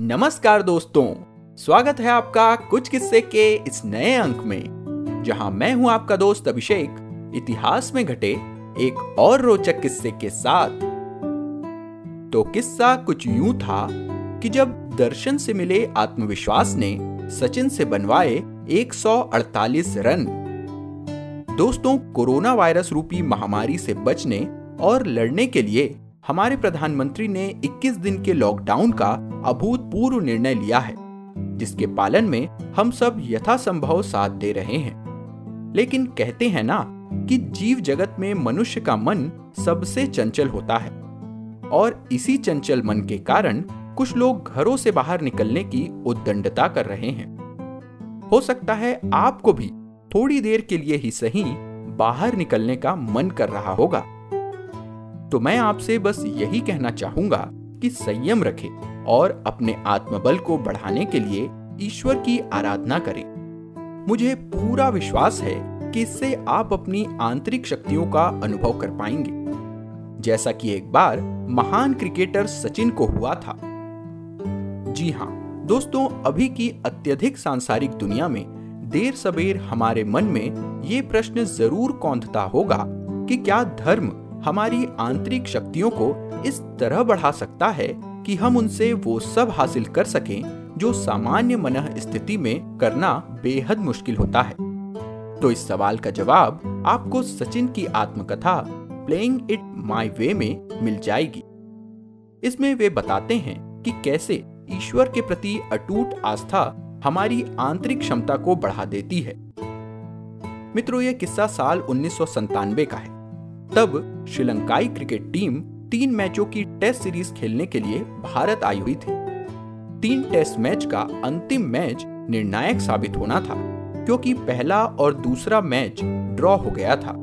नमस्कार दोस्तों, स्वागत है आपका कुछ किस्से के इस नए अंक में, जहाँ मैं हूँ आपका दोस्त अभिषेक, इतिहास में घटे एक और रोचक किस्से के साथ। तो किस्सा कुछ यूँ था कि जब दर्शन से मिले आत्मविश्वास ने सचिन से बनवाए 148 रन। दोस्तों, कोरोना वायरस रूपी महामारी से बचने और लड़ने के लिए हमारे प्रधानमंत्री ने 21 दिन के लॉकडाउन का अभूतपूर्व निर्णय लिया है, जिसके पालन में हम सब यथासंभव साथ दे रहे हैं। लेकिन कहते हैं ना कि जीव जगत में मनुष्य का मन सबसे चंचल होता है, और इसी चंचल मन के कारण कुछ लोग घरों से बाहर निकलने की उद्दंडता कर रहे हैं। हो सकता है आपको भी थोड़ी देर के लिए ही सही बाहर निकलने का मन कर रहा होगा। तो मैं आपसे बस यही कहना चाहूँगा कि संयम रखें और अपने आत्मबल को बढ़ाने के लिए ईश्वर की आराधना करें। मुझे पूरा विश्वास है कि इससे आप अपनी आंतरिक शक्तियों का अनुभव कर पाएँगे। जैसा कि एक बार महान क्रिकेटर सचिन को हुआ था। जी हाँ दोस्तों, अभी की अत्यधिक सांसारिक दुनिया में देर सबेर हमारे मन में ये प्रश्न ज़रूर कौंधता होगा कि क्या धर्म हमारी आंतरिक शक्तियों को इस तरह बढ़ा सकता है कि हम उनसे वो सब हासिल कर सकें जो सामान्य मन स्थिति में करना बेहद मुश्किल होता है। तो इस सवाल का जवाब आपको सचिन की आत्मकथा प्लेइंग इट माई वे में मिल जाएगी। इसमें वे बताते हैं कि कैसे ईश्वर के प्रति अटूट आस्था हमारी आंतरिक क्षमता को बढ़ा देती है। मित्रों यह किस्सा साल उन्नीस का है। तब श्रीलंकाई क्रिकेट टीम तीन मैचों की टेस्ट सीरीज़ खेलने के लिए भारत आई हुई थी। तीन टेस्ट मैच का अंतिम मैच निर्णायक साबित होना था, क्योंकि पहला और दूसरा मैच ड्रॉ हो गया था।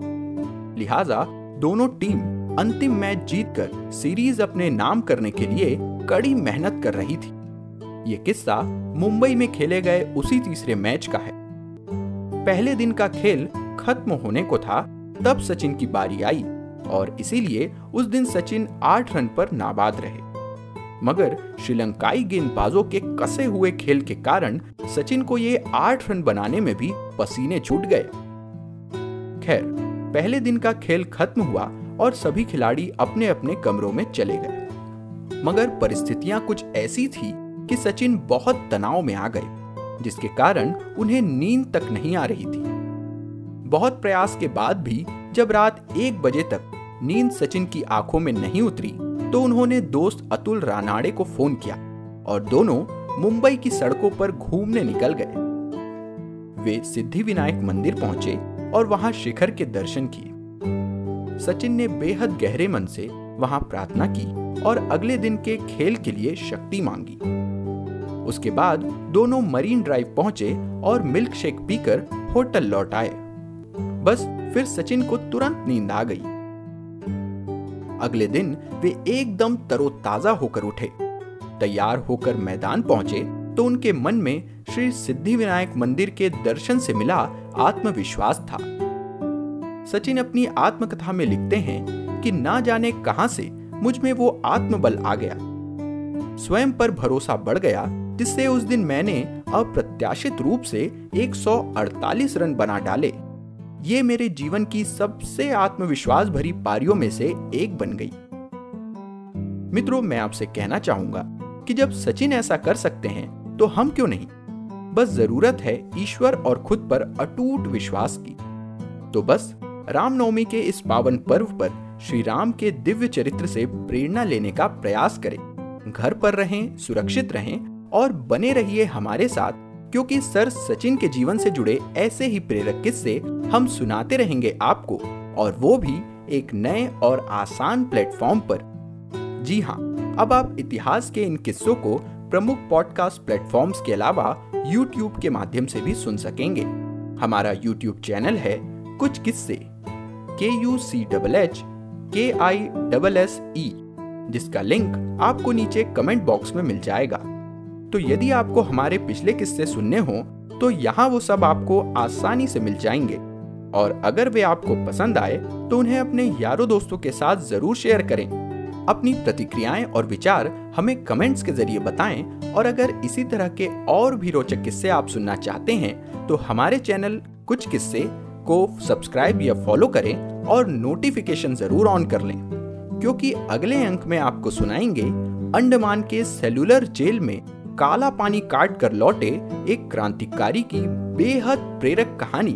लिहाजा दोनों टीम अंतिम मैच जीतकर सीरीज़ अपने नाम करने के लिए कड़ी मेहनत कर रही थी। ये किस्सा मुंबई में खेले गए उसी तीसरे मैच का है। पहले दिन का खेल खत्म होने को था, तब सचिन की बारी आई। और इसीलिए उस दिन सचिन आठ रन पर नाबाद रहे। मगर श्रीलंकाई गेंदबाजों के कसे हुए खेल के कारण सचिन को ये आठ रन बनाने में भी पसीने छूट गए। खैर, पहले दिन का खेल खत्म हुआ और सभी खिलाड़ी अपने अपने कमरों में चले गए। मगर परिस्थितियाँ कुछ ऐसी थी कि सचिन बहुत तनाव में आ गए, जिसके कारण उन्हें नींद तक नहीं आ रही थी। बहुत प्रयास के बाद भी जब रात एक बजे तक नींद सचिन की आँखों में नहीं उतरी तो उन्होंने दोस्त अतुल रानाड़े को फ़ोन किया और दोनों मुंबई की सड़कों पर घूमने निकल गए। वे सिद्धि विनायक मंदिर पहुँचे और वहाँ शिखर के दर्शन किए। सचिन ने बेहद गहरे मन से वहाँ प्रार्थना की और अगले दिन के खेल के लिए शक्ति मांगी। उसके बाद दोनों मरीन ड्राइव पहुँचे और मिल्क शेक पीकर होटल लौट आए। बस फिर सचिन को तुरंत नींद आ गई। अगले दिन वे एकदम तरोताजा होकर उठे। तैयार होकर मैदान पहुँचे तो उनके मन में श्री सिद्धि विनायक मंदिर के दर्शन से मिला आत्मविश्वास था। सचिन अपनी आत्मकथा में लिखते हैं कि ना जाने कहाँ से मुझमें वो आत्मबल आ गया। स्वयं पर भरोसा बढ़ गया, जिससे उस दिन मैंने अप्रत्याशित रूप से 148 रन बना डाले। ये मेरे जीवन की सबसे आत्मविश्वास भरी पारियों में से एक बन गई। मित्रों, मैं आपसे कहना चाहूँगा कि जब सचिन ऐसा कर सकते हैं तो हम क्यों नहीं? बस ज़रूरत है ईश्वर और खुद पर अटूट विश्वास की। तो बस, रामनवमी के इस पावन पर्व पर श्री राम के दिव्य चरित्र से प्रेरणा लेने का प्रयास करें। घर पर रहें, सुरक्षित रहें और बने रहिए हमारे साथ क्योंकि सर सचिन के जीवन से जुड़े ऐसे ही प्रेरक किस्से हम सुनाते रहेंगे आपको, और वो भी एक नए और आसान प्लेटफॉर्म पर। जी हाँ अब आप इतिहास के इन किस्सों को प्रमुख पॉडकास्ट प्लेटफॉर्म्स के अलावा YouTube के माध्यम से भी सुन सकेंगे। हमारा YouTube चैनल है कुछ किस्से। के यू सी डबल एच के आई डबल एस ई जिसका लिंक आपको नीचे कमेंट बॉक्स में मिल जाएगा। तो यदि आपको हमारे पिछले किस्से सुनने हो तो यहाँ वो सब आपको आसानी से मिल जाएँगे। और अगर वे आपको पसंद आए तो उन्हें अपने यारों दोस्तों के साथ ज़रूर शेयर करें। अपनी प्रतिक्रियाएँ और विचार हमें कमेंट्स के ज़रिए बताएँ, और अगर इसी तरह के और भी रोचक किस्से आप सुनना चाहते हैं तो हमारे चैनल कुछ किस्से को सब्सक्राइब या फॉलो करें और नोटिफिकेशन ज़रूर ऑन कर लें। क्योंकि अगले अंक में आपको सुनाएँगे, अंडमान के सेलुलर जेल में काला पानी काट कर लौटे एक क्रांतिकारी की बेहद प्रेरक कहानी।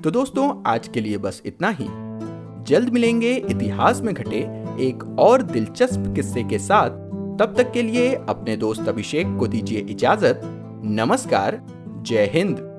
तो दोस्तों, आज के लिए बस इतना ही। जल्द मिलेंगे इतिहास में घटे एक और दिलचस्प किस्से के साथ। तब तक के लिए अपने दोस्त अभिषेक को दीजिए इजाज़त। नमस्कार, जय हिंद।